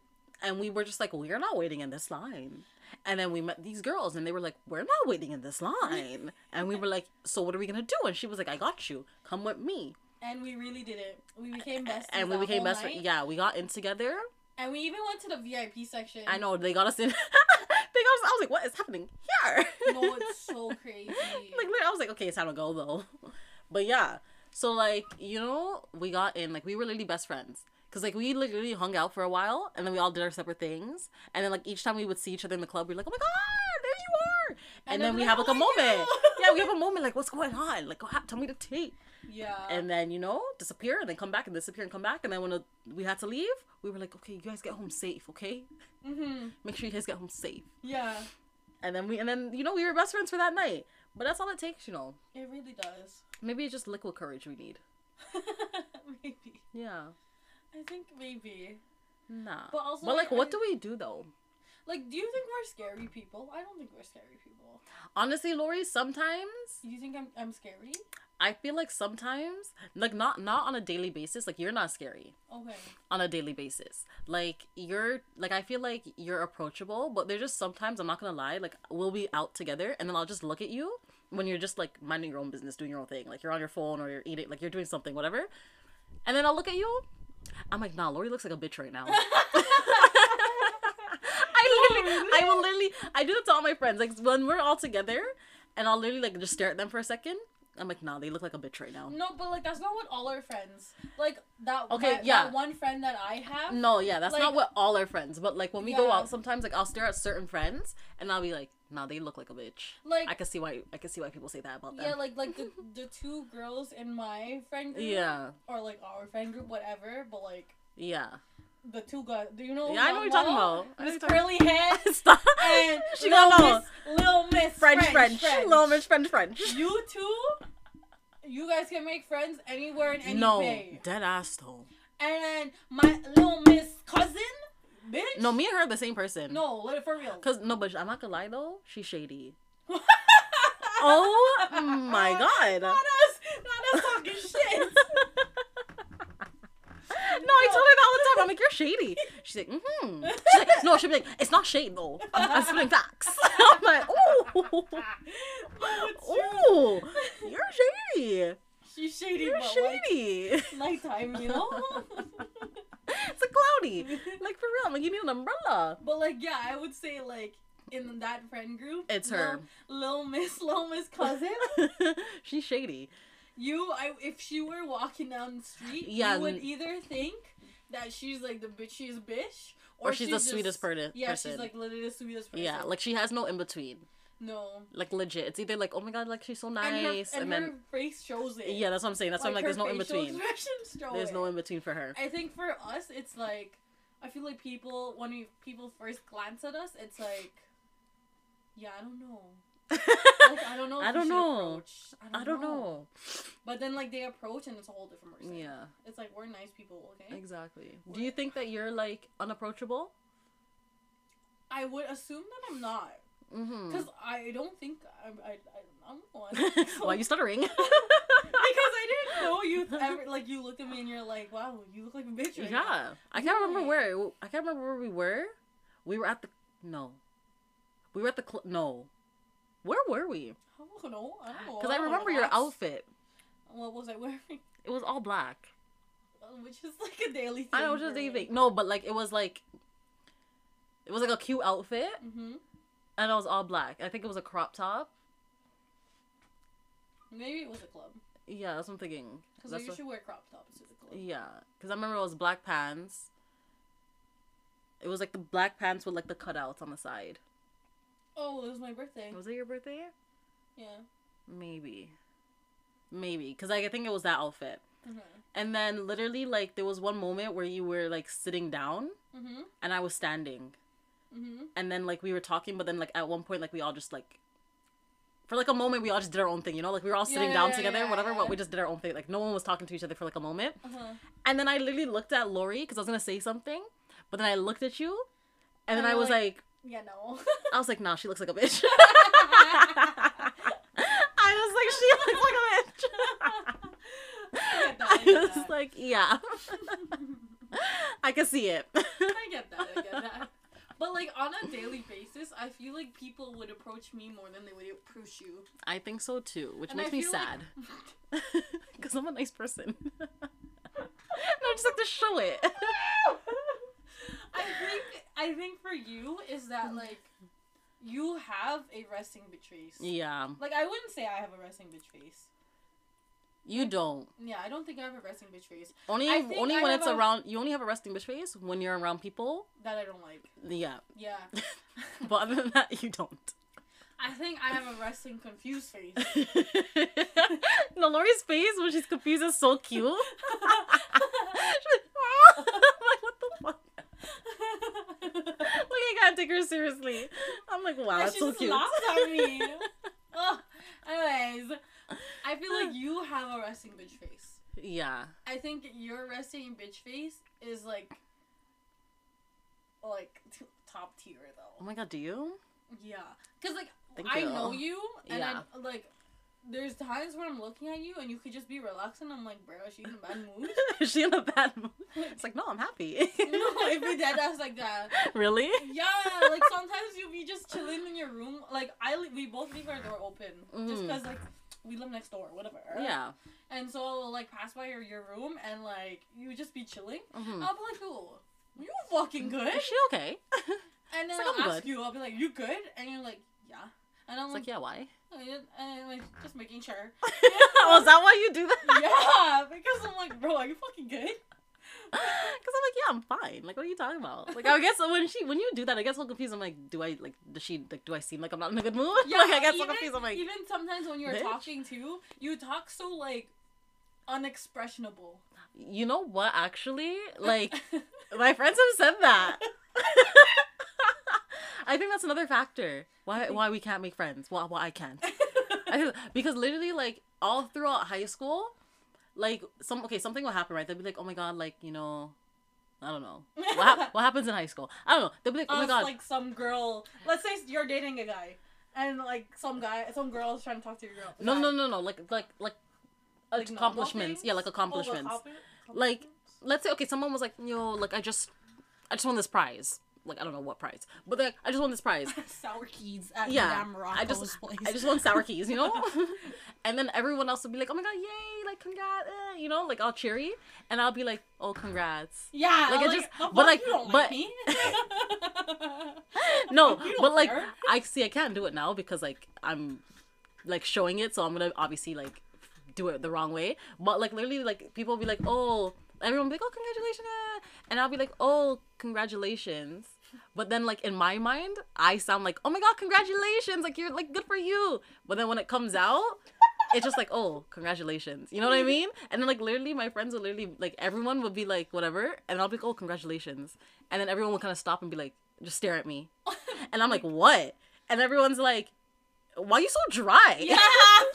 and we were just like, we are not waiting in this line. And then we met these girls, and they were like, "We're not waiting in this line." and we were like, "So what are we gonna do?" And she was like, "I got you. Come with me." And we really did it. We became besties. and we became best friends. Yeah, we got in together. And we even went to the VIP section. I know they got us in. they got us. I was like, "What is happening here?" No, it's so crazy. like I was like, okay, it's time to go though. But yeah, so like you know, we got in like we were literally best friends because like we literally hung out for a while and then we all did our separate things and then like each time we would see each other in the club, we are like, oh my god, there you are, and, And then then we have like, a "Oh moment. Yeah, we have a moment like, what's going on? Like, tell me the tea. yeah. And then you know, disappear and then come back and disappear and come back and then when uh, we had to leave, we were like, okay, you guys get home safe, okay? hmm Make sure you guys get home safe. Yeah. And then we and then you know we were best friends for that night. But that's all it takes, you know. It really does. Maybe it's just liquid courage we need. maybe. Yeah. I think maybe. Nah. But also, But like, I- what do we do though? Like, do you think we're scary people? I don't think we're scary people. Honestly, Lori, sometimes You think I'm I'm scary? I feel like sometimes, like not not on a daily basis. Like you're not scary Okay. on a daily basis. Like you're like I feel like you're approachable, but there's just sometimes I'm not gonna lie. Like we'll be out together, and then I'll just look at you when you're just like minding your own business, doing your own thing. Like you're on your phone or you're eating, like you're doing something, whatever. And then I'll look at you. I'm like, nah, Lori looks like a bitch right now. I literally, oh, I will literally, I do that to all my friends. Like when we're all together, and I'll literally like just stare at them for a second. I'm like, nah, they look like a bitch right now. No, but like that's not what all our friends like. That Okay, that, yeah. That one friend that I have. No, yeah, that's not what all our friends. But like when we go out, sometimes like I'll stare at certain friends, and I'll be like, nah, they look like a bitch. Like I can see why. I can see why people say that about them. yeah, like like the the two girls in my friend group. yeah, Or like our friend group, whatever. But like yeah. The two guys. Do you know? Yeah, I know what you're talking about. Miss curly head Stop. and she Lil gonna know. Miss, Miss French, French, Little Miss French, French. You two, you guys can make friends anywhere in any no, dead ass though. And then my little Miss cousin, bitch. No, me and her are the same person. No, let it for real. Cause no, but I'm not gonna lie though, she's shady. Oh my god. Not us, not us talking shit. No, I told her that all the time. I'm like, you're shady. She's like, mm-hmm. She's like, no, she'll be like, it's not shade though. I'm, I'm facts. I'm like, ooh, no, it's true. ooh, you're shady. She's shady, You're shady. like nighttime, you know. it's a cloudy. Like for real, I'm like, you need an umbrella. but like, yeah, I would say like in that friend group, It's her. Lil Miss, Lil Miss cousin. She's shady. You, I, if she were walking down the street, Yeah, you would either think that she's like the bitchiest bitch, Or, she's, the just- sweetest per- Yeah, person. she's like literally the sweetest person. yeah, like she has no in between. no. Like legit, it's either like, oh my god, like she's so And her, nice, and and, her then face shows it. yeah, that's what I'm saying. That's why I'm like, there's no in between. There's it. no in between for her. I think for us, it's like I feel like people when we people first glance at us, it's like, yeah, I don't know. Like, I don't know. If I don't know. I don't, I don't know. But then like they approach and it's a whole different person. Yeah, It's like we're nice people, okay? exactly. Do you think that you're like unapproachable? I would assume that I'm not, Mm-hmm. because I don't think I'm. I, I, I'm one. Why are you stuttering? because I didn't know you ever like you looked at me and you're like, wow, you look like a bitch. Right now." yeah, I can't remember where. I can't remember where we were. We were at the no. We were at the cl- no. Where were we? I don't know. I don't know. Because I don't remember your outfit. What was I wearing? It was all black. Which is like a daily thing. I know, just anything. No, but like it was like. It was like a cute outfit, Mm-hmm. and it was all black. I think it was a crop top. Maybe it was a club. Yeah, that's what I'm thinking. Because I That's what- usually wear crop tops to the club. Yeah, because I remember it was black pants. It was like the black pants with like the cutouts on the side. Oh, it was my birthday. Was it your birthday? Yeah. Maybe. Maybe. Because like, I think it was that outfit. Mm-hmm. And then literally, like, there was one moment where you were like sitting down Mm-hmm. and I was standing. Mm-hmm. And then like we were talking, but then like at one point, like we all just like. For like a moment, we all just did our own thing, you know? Like we were all sitting yeah, down yeah, together, yeah, whatever, but we just did our own thing. Like no one was talking to each other for like a moment. Uh-huh. And then I literally looked at Lori because I was gonna say something, but then I looked at you, and then I was like- like, Yeah, no. I was like, nah, she looks like a bitch. I was like, she looks like a bitch. I I was that. like, yeah, I can see it. I get that. I get that. But like on a daily basis, I feel like people would approach me more than they would approach you. I think so too, which And makes me sad. Because I'm a nice person. no, I just like to show it. I think I think for you is that mm. like you have a resting bitch face. yeah, Like I wouldn't say I have a resting bitch face. you don't. Yeah, I don't think I have a resting bitch face Only only I when it's a- around. You only have a resting bitch face when you're around people. that I don't like. Yeah, Yeah. but other than that, you don't. I think I have a resting confused face. no, Lori's face when she's confused is so cute. She's like, "Ah." I'm like, what the fuck? Like, I can't take her seriously. I'm like, wow, that's she so just cute. laughs at me. Ugh. Anyways, I feel like you have a resting bitch face. yeah. I think your resting bitch face is like, like t- top tier though. Oh my god, do you? Yeah, cause like Thank I you. know you, and Yeah. I like. There's times when I'm looking at you and you could just be relaxing. I'm like, bro, she's in a bad mood. Is she in a bad mood? It's like, no, I'm happy. no, if we dead ass like that. really? Yeah, like sometimes you'll be just chilling in your room. Like I, we both leave our door open just Mhm. because like we live next door, whatever. Yeah. And so I'll like pass by your, your room and like you just be chilling. hmm I'll be like, "Oh, you fucking good?" Is she okay? And then like, I'll "I'm ask good." you. I'll be like, "You good?" And you're like, "Yeah." And I'm like, like, yeah, why? "Oh, yeah," and I'm like, just making sure. oh, is that why you do that? yeah, because I'm like, bro, are you fucking good? Because I'm like, yeah, I'm fine. Like, what are you talking about? Like, I guess when she, when you do that, I guess I'm confused. I'm like, do I like, does she like, do I seem like I'm not in a good mood? Yeah, like, I so even, confused. I'm like, even sometimes when you're "Bitch." talking too, you talk so like unexpressionable. you know what? Actually, like, my friends have said that. I think that's another factor. Why, why we can't make friends? Why, why I can't? I because literally, like, all throughout high school, like, some okay, something will happen, right? They'll be like, oh my god, like, you know, I don't know. What, hap- what happens in high school? I don't know. They'll be like, oh my Us, god, like some girl. Let's say you're dating a guy, and like some guy, some girl is trying to talk to your girl. No, guy. no, no, no. Like, like, like, Like accomplishments. Yeah, like Oh, accomplishments. accompli- Like- Let's say, okay, someone was like, yo, like, I just, I just won this prize. Like, I don't know what prize, but like, I just won this prize. sour keys at Yeah, Madame Morocco's I just, place. I just won sour keys, you know. and then everyone else would be like, oh my god, yay, like, congrats, eh, you know, like all cheery, and I'll be like, oh, congrats. yeah, like, I like, just- but, like- but- like me. No, but like, care. I see, I can't do it now because like I'm, like showing it, so I'm gonna obviously like do it the wrong way. But like literally, like people will be like, oh, everyone will be like, oh, congratulations, eh," and I'll be like, oh, congratulations. But then like in my mind, I sound like, oh my god, congratulations, like you're like good for you. But then when it comes out. It's just like, oh, congratulations. You know what I mean? And then, like, literally, my friends would literally, like, everyone would be like, whatever. And I'll be like, oh, congratulations. And then everyone would kind of stop and be like, just stare at me. And I'm like, what? And everyone's like, why are you so dry? Yeah, you're so fucking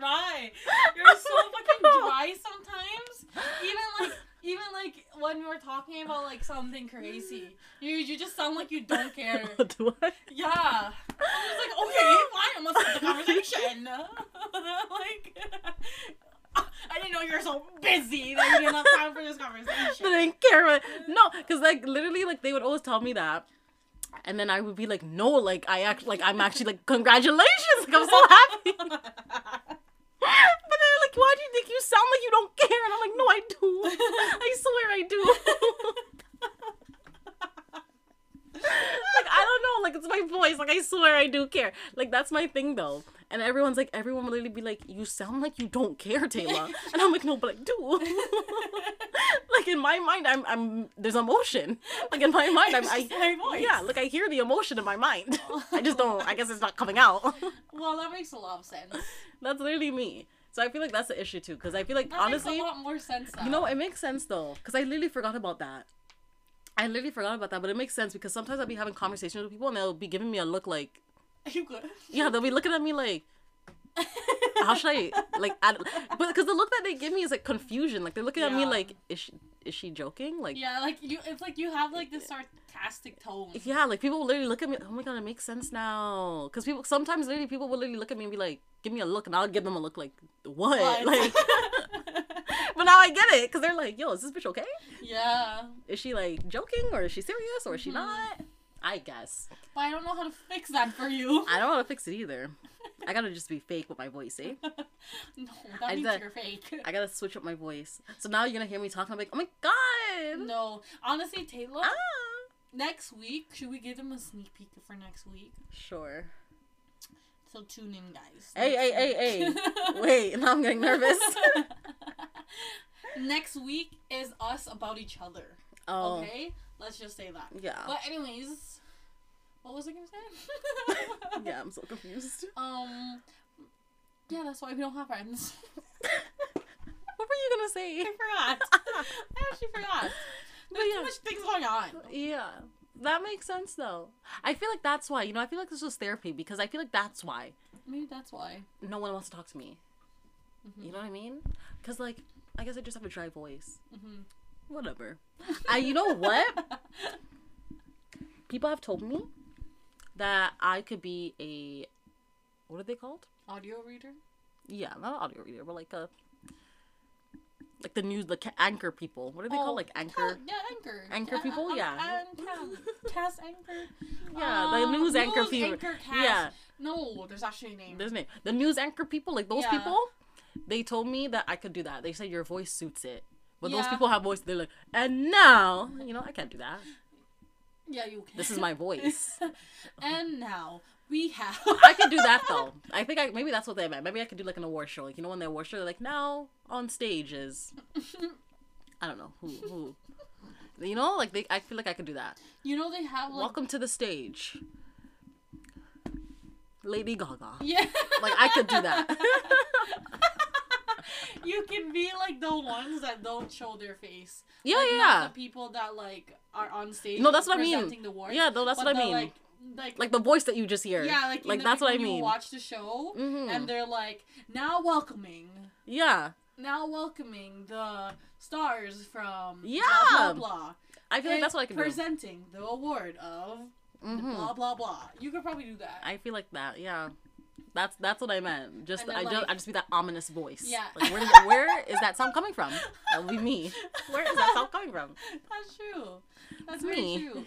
dry. You're so fucking dry sometimes. Even like, even like when we're talking about like something crazy, you you just sound like you don't care. Do I? Yeah, I'm just like, okay, fine, I'm gonna start the conversation. like, I didn't know you were so busy that you didn't have time for this I conversation. didn't care. What, no, because like literally, like they would always tell me that, and then I would be like, no, like I act like I'm actually like congratulations, like I'm so happy. But they're like, why do you think you sound like you don't care? And I'm like, no, I do. I swear I do. like I don't know, like it's my voice. Like I swear I do care. Like that's my thing though. And everyone's like, everyone will literally be like, you sound like you don't care, Taylor. And I'm like, no, but I do. like in my mind, I'm, I'm, there's emotion. Like in my mind, I'm, I, yeah, like I hear the emotion in my mind. I just don't. I guess it's not coming out. well, that makes a lot of sense. that's literally me. So I feel like that's the issue too, because I feel like That honestly, makes a lot more sense. Now. you know, it makes sense though, because I literally forgot about that. I literally forgot about that, but it makes sense because sometimes I'll be having conversations with people and they'll be giving me a look like, Are you good? yeah, they'll be looking at me like, how should I like? I, but because the look that they give me is like confusion. Like they're looking at me like, is she is she joking? Like, Yeah, like you, it's like you have like this sarcastic tone. yeah, like people will literally look at me. Oh my god, it makes sense now. Because people sometimes literally people will literally look at me and be like, give me a look, and I'll give them a look like, what? What? Like, but now I get it because they're like, "Yo, is this bitch okay? Yeah. Is she like joking or is she serious or is she Mhm. not?" I guess But I don't know how to fix that for you. I don't know how to fix it either. I gotta just be fake with my voice, eh? no, that I means said- you're fake. I gotta switch up my voice. So now you're gonna hear me talking. I'm like, "Oh my god!" no, honestly, Taylor. Ah. Next week, should we give them a sneak peek for next week? Sure. So tune in, guys. Hey, hey, hey, hey. Wait, now I'm getting nervous. Next week is us about each other. Oh, Okay, let's just say that. yeah. But anyways, what was I gonna say? Yeah, I'm so confused. Um. Yeah, that's why we don't have friends. What were you gonna say? I forgot. I actually forgot. There's yeah. too much things going on. Yeah. That makes sense though. I feel like that's why, you know, I feel like this was therapy because I feel like that's why Maybe that's why. no one wants to talk to me. You know what I mean? Because, like, I guess I just have a dry voice. Mhm. Whatever. I, you know what? People have told me that I could be a. What are they called? Audio reader. Yeah, not an audio reader, but like a. Like the news, the ca- anchor people. What are they Oh, called? Like anchor. Ca- yeah, anchor. Anchor Ca- people? um, Yeah. And cam. Cast anchor. Yeah, the Um, news anchor news people. anchor cast. Yeah, No, there's actually a name. there's a name. The news anchor people, like those Yeah. people, they told me that I could do that. They said your voice suits it. But those people have voice. They're like, and now, you know, I can't do that. yeah, you can. This is my voice. and now we have. I could do that though. I think I maybe that's what they meant. Maybe I could do like an award show. Like you know when they award show, they're like now on stage is I don't know who who. You know, like they, I feel like I could do that. you know they have like. Welcome to the stage, Lady Gaga. Yeah. Like I could do that. you can be like the ones that don't show their face. yeah, like, yeah. Not the people that like are on stage. No, that's what I mean. presenting The awards, Yeah, no, that's what I the, mean. Like, like, like the voice that you just hear. yeah, like, like that's what I when you mean. watch the show, Mhm. and they're like now welcoming, Yeah, now welcoming the stars from Yeah. blah blah blah. I feel like that's what I can do. presenting the award of Mhm. blah blah blah. You could probably do that. I feel like that. Yeah. That's that's what I meant. Just I just like- I just be that ominous voice. Yeah. Like where where is that sound coming from? That would be me. Where is that sound coming from? That's true. That's me. true.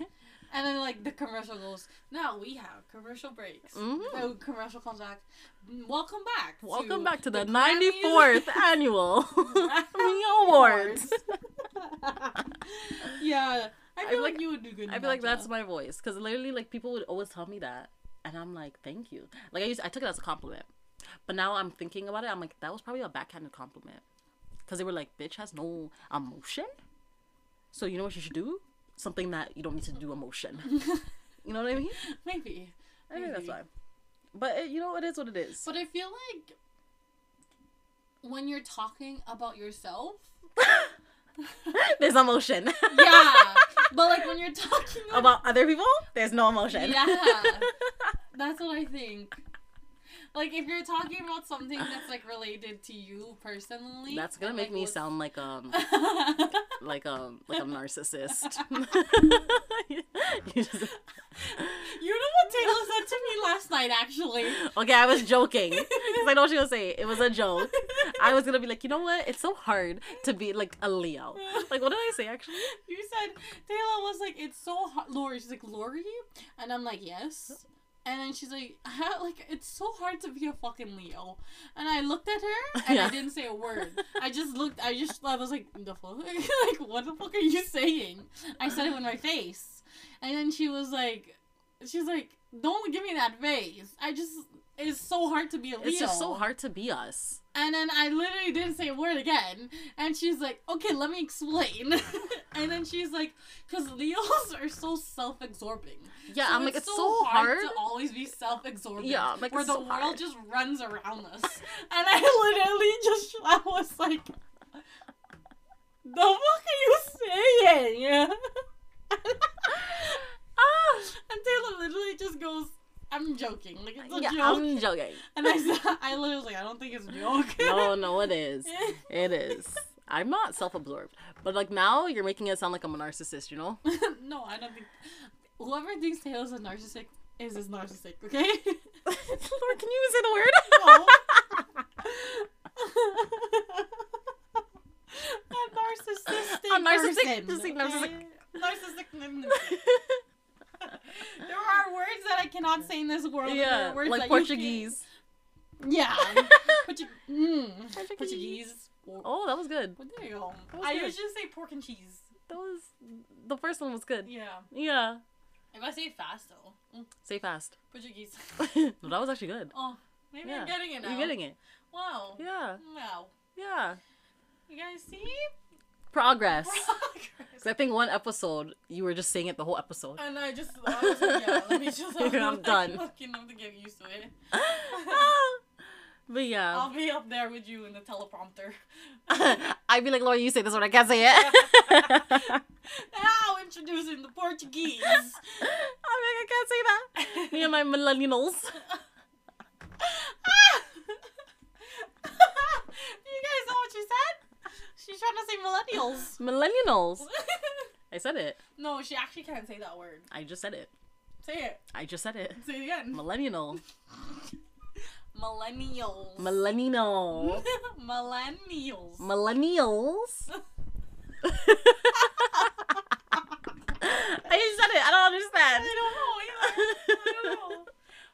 And then like the commercial goes. Now we have commercial breaks. Mhm. The commercial comes back. Welcome back. Welcome back to the ninety fourth annual Grammy Awards. yeah, I feel feel like, like- you would do good. I feel like that's my voice because literally like people would always tell me that, and I'm like, thank you. Like I used I took it as a compliment, but now I'm thinking about it. I'm like that was probably a backhanded compliment because they were like, bitch has no emotion. So you know what you should do? Something that you don't need to do emotion. you know what I mean? maybe. I think that's Maybe. why. But it, you know, it is what it is. But I feel like when you're talking about yourself, There's emotion. yeah. but like when you're talking about, About other people, there's no emotion. Yeah. that's what I think. Like if you're talking about something that's like related to you personally, That's gonna make like, me what's- sound like um like um like a narcissist. You just- You know what Taylor said to me last night, actually. okay, I was joking because I know what she was gonna say. It was a joke. I was gonna be like, you know what? It's so hard to be like a Leo. Like, what did I say actually? You said Taylor was like, "It's so hard." Lori, she's like, "Lori," and I'm like, "Yes." And then she's like, "How- "Like it's so hard to be a fucking Leo." And I looked at her and I didn't say a word. I just looked. I just I was like, "The fuck? like what the fuck are you saying?" I said it with my face, and then she was like, "She's like, don't give me that face. I just." It's so hard to be a Leo. It's just so hard to be us. And then I literally didn't say a word again. And she's like, okay, let me explain. and then she's like, because Leos are so self absorbing. Yeah, So I'm like, it's so hard. to always be self absorbing. Yeah, I'm like, where it's the so world hard. just runs around us. and I literally just, I was like, the fuck are you saying? Ah! and Taylor literally just goes, I'm joking. Like, it's a yeah, joke. I'm joking. And I said, I literally was like, I don't think it's a joke. No, no, it is. It is. I'm not self-absorbed, but like now you're making it sound like I'm a narcissist. You know? no, I don't think. Whoever thinks Taylor's a narcissist is this narcissistic, okay? Lord, can you say the word? No. I'm narcissistic. person, Just say narcissistic. okay? Narcissistic. There are words that I cannot say in this world. and there Yeah, are words like that you Portuguese. can- Yeah. Portu- mm. Portuguese. Portuguese. Oh, that was good. Well, there you go. That was I good. usually say pork and cheese. That was the first one was good. Yeah. Yeah. If I say fast though. Mm, Say fast. Portuguese. no, that was actually good. Oh, maybe Yeah. I'm getting it now. You're getting it. Wow. Yeah. Wow. Yeah. You guys see? Progress. Progress. 'Cause I think one episode you were just saying it the whole episode. And I just, I was like, yeah, let me just, I'm done. Fucking have to get used to it. but yeah. I'll be up there with you in the teleprompter. I'd be like, Laura, you say this one, I can't say it. Now introducing the Portuguese. I'm like, I can't say that. Me and my millennials. you guys know what she said? She's trying to say millennials. Millennials. I said it. no, she actually can't say that word. I just said it. Say it. I just said it. Say it again. Millennial. Millennials. Millennial. Millennials. Millennials. I just said it. I don't understand. I don't know either. I don't know.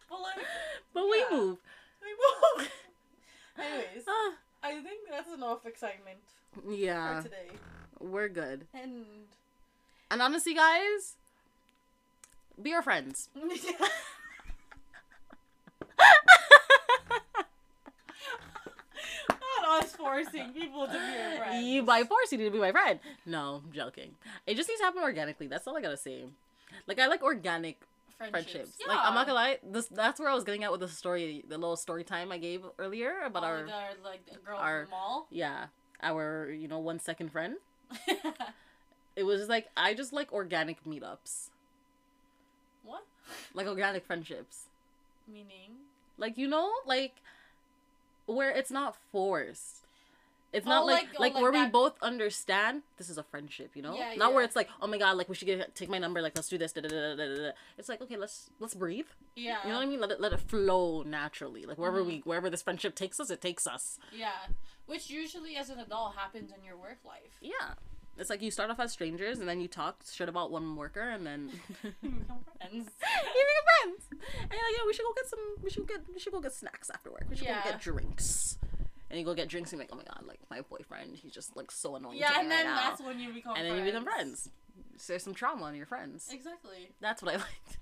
But like, But we Yeah. move. we move. Anyways, Ah, I think that's enough excitement yeah, for today. we're good. And And honestly, guys, be our friends. not us forcing people to be our friends. You by force you need to be my friend. No, I'm joking. It just needs to happen organically. That's all I gotta say. Like I like organic friendships. Like I'm not gonna lie, this that's where I was getting at with the story, the little story time I gave earlier about Oh, our the, like the girl our- mall. yeah our you know one second friend. It was just like I just like organic meetups, what? like organic friendships. Meaning? Like you know, like where it's not forced. It's not like like- like, oh, like where we both understand this is a friendship, you know. Yeah, not where it's like, oh my god, like we should get take my number, like let's do this. Da, da, da, da, da. It's like okay, let's let's breathe. Yeah. You know what I mean? Let it let it flow naturally. Like wherever Mhm. we wherever this friendship takes us, it takes us. Yeah. Which usually, as an adult, happens in your work life. Yeah. It's like you start off as strangers and then you talk shit about one worker and then You become friends. you become friends. And you're like, yo, we should go get some we should get we should go get snacks after work. We should Yeah. go get drinks. And you go get drinks and you're like, oh my god, like my boyfriend, he's just like so annoying. Yeah, and then right now. that's when you become and then friends. you become friends. So there's some trauma on your friends. Exactly. That's what I like.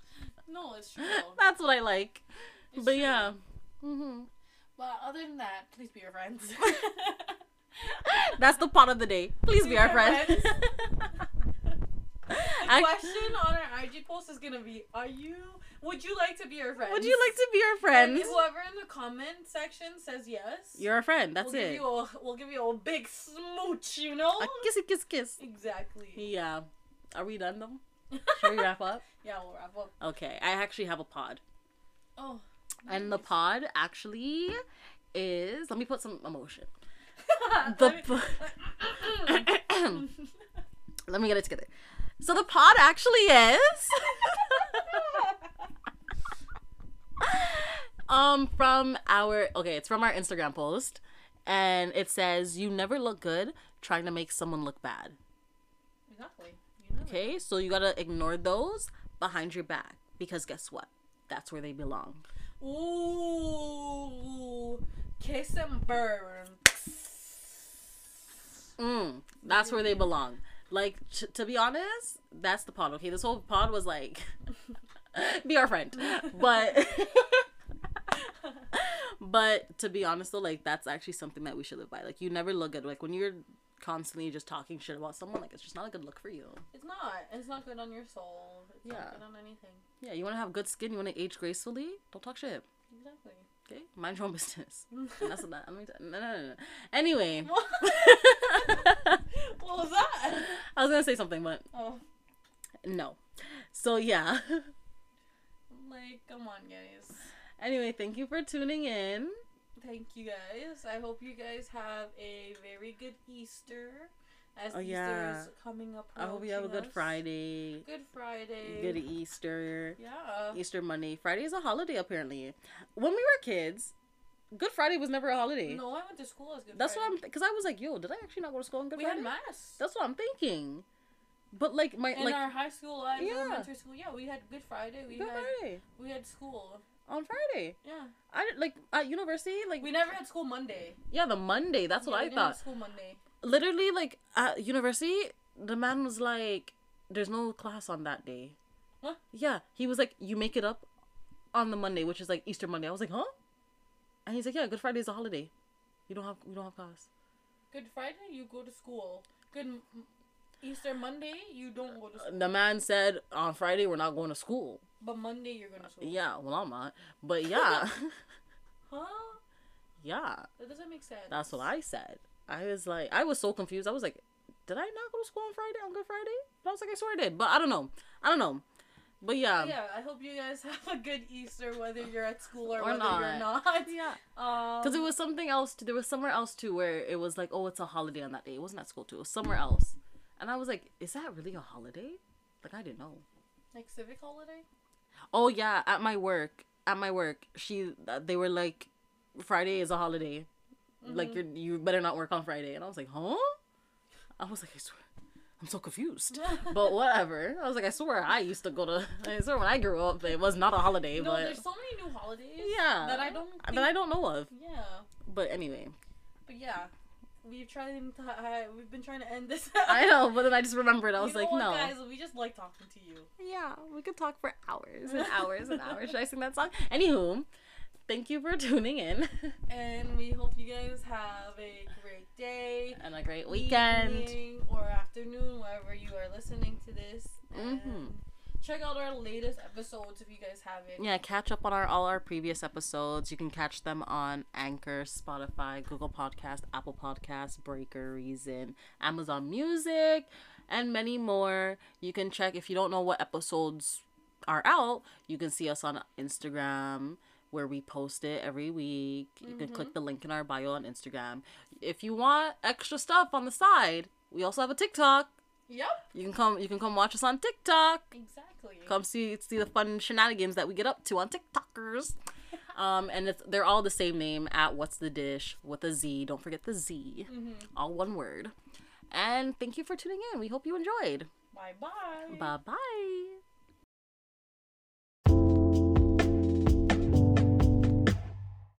No, it's true. That's what I like. It's but true. yeah. hmm But other than that, please be your friends. That's the pot of the day. Please be Be our our friends. The question on our IG post is gonna be: Are you? Would you like to be our friend? Would you like to be our And friends? whoever in the comment section says yes, You're a friend. That's we'll it. Give a, we'll give you a big smooch. You know? A kissy kiss kiss. Exactly. Yeah. Are we done though? Should we wrap up? yeah, we'll wrap up. Okay. I actually have a pod. Oh. And the pod actually is let me put some emotion. Let The me- p- let me get it together. So the pod actually is um from our okay, it's from our Instagram post and it says you never look good trying to make someone look bad. exactly. You know Okay? So you got to ignore those behind your back because guess what? That's where they belong. Ooh. Kiss and burn. Mm, that's where they belong. Like t- to be honest, that's the pod. Okay, this whole pod was like, be our friend, but but to be honest though, like that's actually something that we should live by. Like you never look good. Like when you're constantly just talking shit about someone, like it's just not a good look for you. It's not. It's not good on your soul. It's Yeah. not good on anything. Yeah, you want to have good skin. You want to age gracefully. Don't talk shit. Exactly. Okay, mind your own business. That's what that. Let me t- no, no, no, no. Anyway, what was that? I was gonna say something, but Oh, no. So yeah. like, come on, guys. Anyway, thank you for tuning in. Thank you guys. I hope you guys have a very good Easter. As Oh, Easter yeah. is coming up. I hope you have a good us. Friday, Good Friday. good Easter, Yeah. Easter Monday. Friday is a holiday apparently. When we were kids, Good Friday was never a holiday. No, I went to school as Good That's Friday. what I'm because I was like, yo, did I actually not go to school on Good We Friday? We had mass. That's what I'm thinking. But like my In like our high school lives, Yeah. elementary school, yeah, we had Good Friday. We Good had Friday we had school. on Friday. Yeah, I did like at university like we never had school Monday. yeah the Monday. That's Yeah, what I thought. School Monday. Literally like at university, the man was like, "There's no class on that day." Huh? Yeah, he was like, "You make it up on the Monday, which is like Easter Monday." I was like, "Huh?" And he's like, "Yeah, Good Friday is a holiday. You don't have you don't have class." Good Friday, you go to school. Good Easter Monday, you don't go to school. The man said on Friday we're not going to school. But Monday, you're going to school. Yeah, well I'm not, but yeah, Huh? yeah, That doesn't make sense. that's what I said. I was like, I was so confused. I was like, did I not go to school on Friday on Good Friday? I was like, I swear I did, but I don't know. I don't know. But yeah, yeah, I hope you guys have a good Easter, whether you're at school or, Or whether you're not. not. yeah. Um, Because it was something else. Too, there was somewhere else too where it was like, oh, it's a holiday on that day. It wasn't at school too. It was somewhere else. And I was like, is that really a holiday? Like I didn't know. like civic holiday. Oh yeah, at my work, at my work, she they were like, Friday is a holiday. Like you you better not work on Friday. And I was like, huh? I was like, I swear. I'm so confused. but whatever. I was like, I swear I used to go to. I swear when I grew up, it was not a holiday, No, but there's so many new holidays. yeah, That I don't. Think, that I don't know of. Yeah, But anyway, but yeah, we've tried to. Uh, we've been trying to end this. I know. But then I just remembered. I was like, what, no. guys, we just like talking to you. Yeah, we could talk for hours and hours and hours. Should I sing that song? Anywho, thank you for tuning in And we hope you guys have a great day, and a great weekend. or afternoon, wherever you are listening to this. Mhm. check out our latest episodes if you guys haven't. Yeah, catch up on our all our previous episodes. You can catch them on Anchor, Spotify, Google Podcast, Apple Podcast, Breaker, Reason, Amazon Music, and many more. You can check if you don't know what episodes are out. You can see us on Instagram where we post it every week. You can click the link in our bio on Instagram. If you want extra stuff on the side, we also have a TikTok. Yep. You can come you can come watch us on TikTok. Exactly. Come see see the fun shenanigans that we get up to on TikTokers. Um, and it's, they're all the same name at What's the Dish with a Z. Don't forget the Z. Mm-hmm. All one word. And thank you for tuning in. We hope you enjoyed. Bye bye. Bye bye.